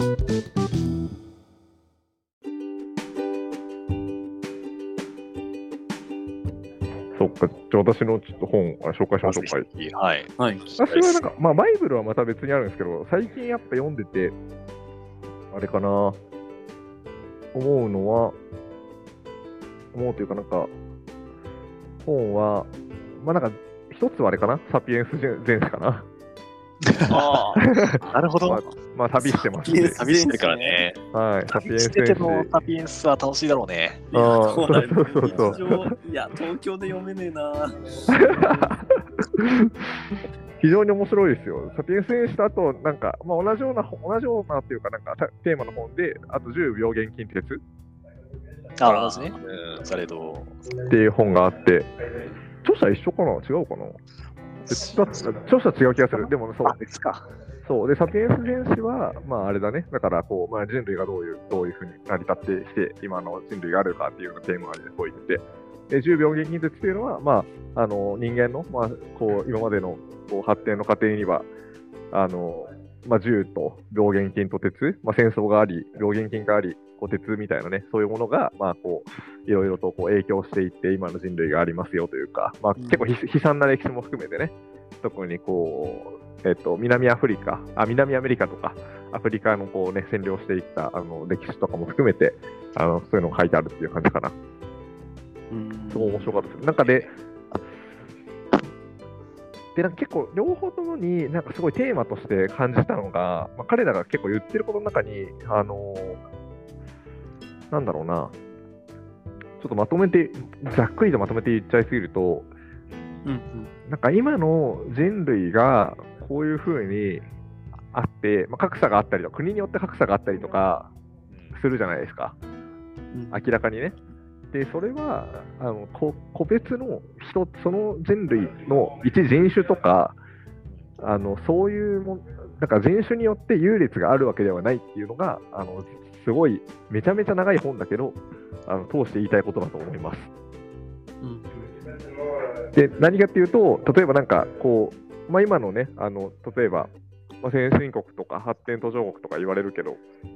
そっか、じゃあ私のちょっと本あ紹介しましょうか。はい。はい。私はなんか、まあ、バイブルはまた別にあるんですけど、最近やっぱ読んでて、あれかな、思うのは、思うというかなんか、本は、まあなんか、一つはあれかな、サピエンス全史かな。ああ、なるほど。まあ、まあ、旅してますサピエンス旅してるからね。はい、サピエンス旅してて全史。のサピエンスは楽しいだろうね。あーこれそうそうそう日常いや、東京で読めねえな。非常に面白いですよ。サピエンス全史とあと、なんか、まあ、同じような、同じようなっていうか、なんか、たテーマの本で、あと10秒現金鉄あ、同じね。うん、されど。っていう本があって、著者一緒かな？違うかな？著者違う気がする。でもそうあ、、別か。そう。で、サピエンス全史は、まああれだね。だから、こう、まあ人類がどういう、どういうふうに成り立ってきて、今の人類があるかっていうようなテーマでそう言ってて、で、10秒現金説っていうのは、まあ、あの、人間の、まあ、こう、今までのこう発展の過程には、あの、まあ、銃と病原菌と鉄、まあ、戦争があり、病原菌があり、こう鉄みたいなね、そういうものが、まあ、こう、いろいろとこう影響していって、今の人類がありますよというか、まあ、結構悲悲惨な歴史も含めてね、特にこう、えっと、南アフリカ、あ、南アメリカとか、アフリカのこうね、占領していったあの歴史とかも含めて、あの、そういうのが書いてあるっていう感じかな。すごい面白かったです。なんかで、で、なんか結構、両方ともに、なんかすごいテーマとして感じたのが、まあ、彼らが結構言ってることの中に、あのーなんだろうな、ちょっとまとめて、ざっくりとまとめて言っちゃいすぎると、うんなんか今の人類がこういうふうにあって、まあ、格差があったりとか、国によって格差があったりとかするじゃないですか。うん明らかにね。で、それは、あのこ個別の人、その人類の一人種とか、あのそういうもん、なんか人種によって優劣があるわけではないっていうのが、あのすごい、めちゃめちゃ長い本だけど、あの通して言いたいことだと思います。うんで、何かっていうと、例えばなんか、こう、まあ、今のね、あの例えば、まあ、先進国とか発展途上国とか言われるけど、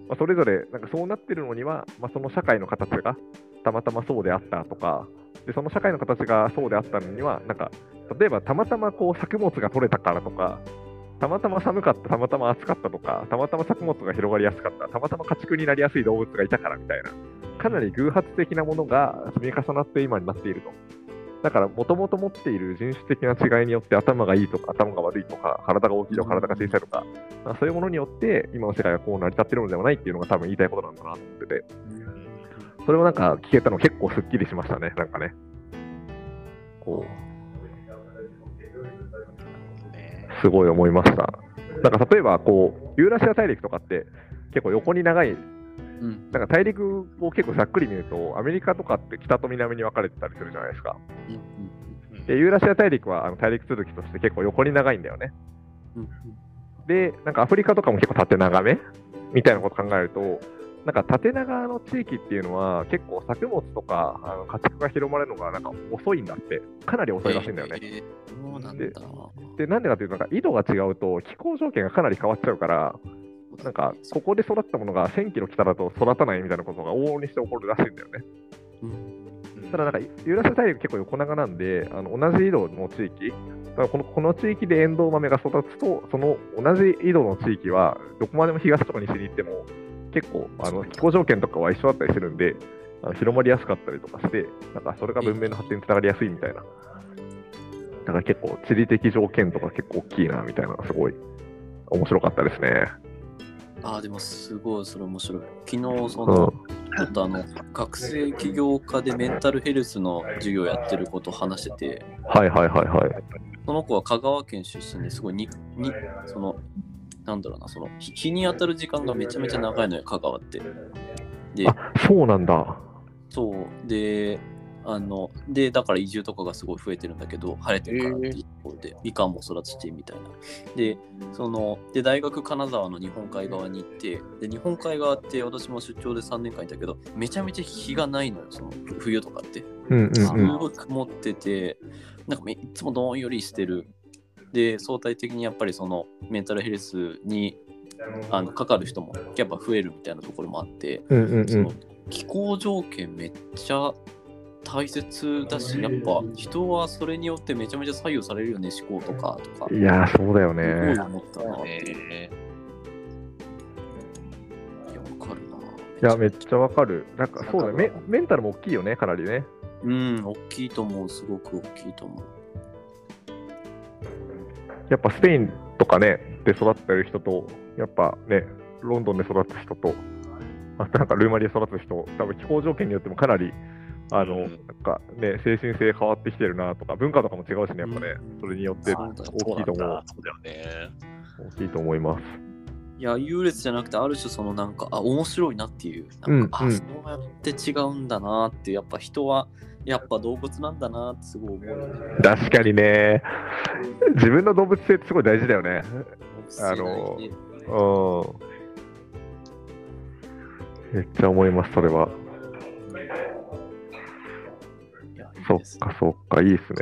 まあ、それぞれなんかそうなってるのには、まあ、その社会の形がたまたまそうであったとか、でその社会の形がそうであったのには、なんか例えばたまたまこう作物が取れたからとか、たまたま寒かった、たまたま暑かったとか、たまたま作物が広がりやすかった、たまたま家畜になりやすい動物がいたからみたいな、かなり偶発的なものが積み重なって今になっていると。だから、もともと持っている人種的な違いによって頭がいいとか頭が悪いとか体が大きいとか体が小さいとか、まあそういうものによって今の世界がこう成り立ってるのではないっていうのが多分言いたいことなんだなと思ってて、それをなんか聞けたの結構すっきりしましたね、なんかね。こねう、すごい思いました。なんか例えばこう、ユーラシア大陸とかって結構横に長い、うんなんか大陸を結構ざっくり見ると、アメリカとかって北と南に分かれてたりするじゃないですか。うんで、ユーラシア大陸はあの大陸続きとして結構横に長いんだよね。うんで、なんかアフリカとかも結構縦長め？みたいなこと考えると、なんか縦長の地域っていうのは結構作物とかあの家畜が広まるのがなんか遅いんだって、かなり遅いらしいんだよね。えーなん。で、なんでかっていうと、なんか緯度が違うと気候条件がかなり変わっちゃうから、なんかここで育ったものが1000キロ北だと育たないみたいなことが往々にして起こるらしいんだよね。うんただなんかユーラシア大陸結構横長なんで、あの同じ緯度の地域、だからこのこの地域でエンドウ豆が育つと、その同じ緯度の地域は、どこまでも東とか西に行っても、結構あの気候条件とかは一緒だったりするんで、あの広まりやすかったりとかして、なんかそれが文明の発展につながりやすいみたいな。だから結構地理的条件とか結構大きいなみたいなのがすごい面白かったですね。ああ、でもすごいそれ面白い。昨日、そうんの、ちょっとあの、学生起業家でメンタルヘルスの授業やってることを話してて、はいはいはいはい。その子は香川県出身ですごいに、に、その、なんだろうな、その、日日に当たる時間がめちゃめちゃ長いのよ、香川って。で、あそうなんだ。そう。で、あの、で、だから移住とかがすごい増えてるんだけど、晴れてるからっていうところで、みかんも育ちてみたいな。で、その、で、大学金沢の日本海側に行って、で、日本海側って私も出張で3年間いたけど、めちゃめちゃ日がないのよ、その、ふ冬とかって。うんすうんうん。ごい曇ってて、なんかめいつもどんよりしてる。で、相対的にやっぱりそのメンタルヘルスにあのかかる人もやっぱ増えるみたいなところもあって、うんうんその気候条件めっちゃ大切だし、やっぱ人はそれによってめちゃめちゃ左右されるよね、思考とかとか。いやー、そうだよすごいね。思ったな。いねや、わかるな。いや、めっちゃわかる。なんかそうだねメ。メンタルも大きいよね、かなりね。うん、大きいと思う、すごく大きいと思う。やっぱスペインとかね、で育ってる人と、やっぱね、ロンドンで育つ人と、あとなんかルーマニアで育つ人、多分気候条件によってもかなり、あの、うんなんかね、精神性変わってきてるなとか、文化とかも違うしね、やっぱね、うんそれによって大きいと思う。そうだよね。大きいと思います。いや、優劣じゃなくて、ある種そのなんか、あ、面白いなっていう、なんか、うんうんあ、そうやって違うんだなってやっぱ人は、やっぱ動物なんだなってすごい思うよね。確かにね、自分の動物性ってすごい大事だよね。あのねうん。めっちゃ思います、それは。そっか、そっか、いいっすね。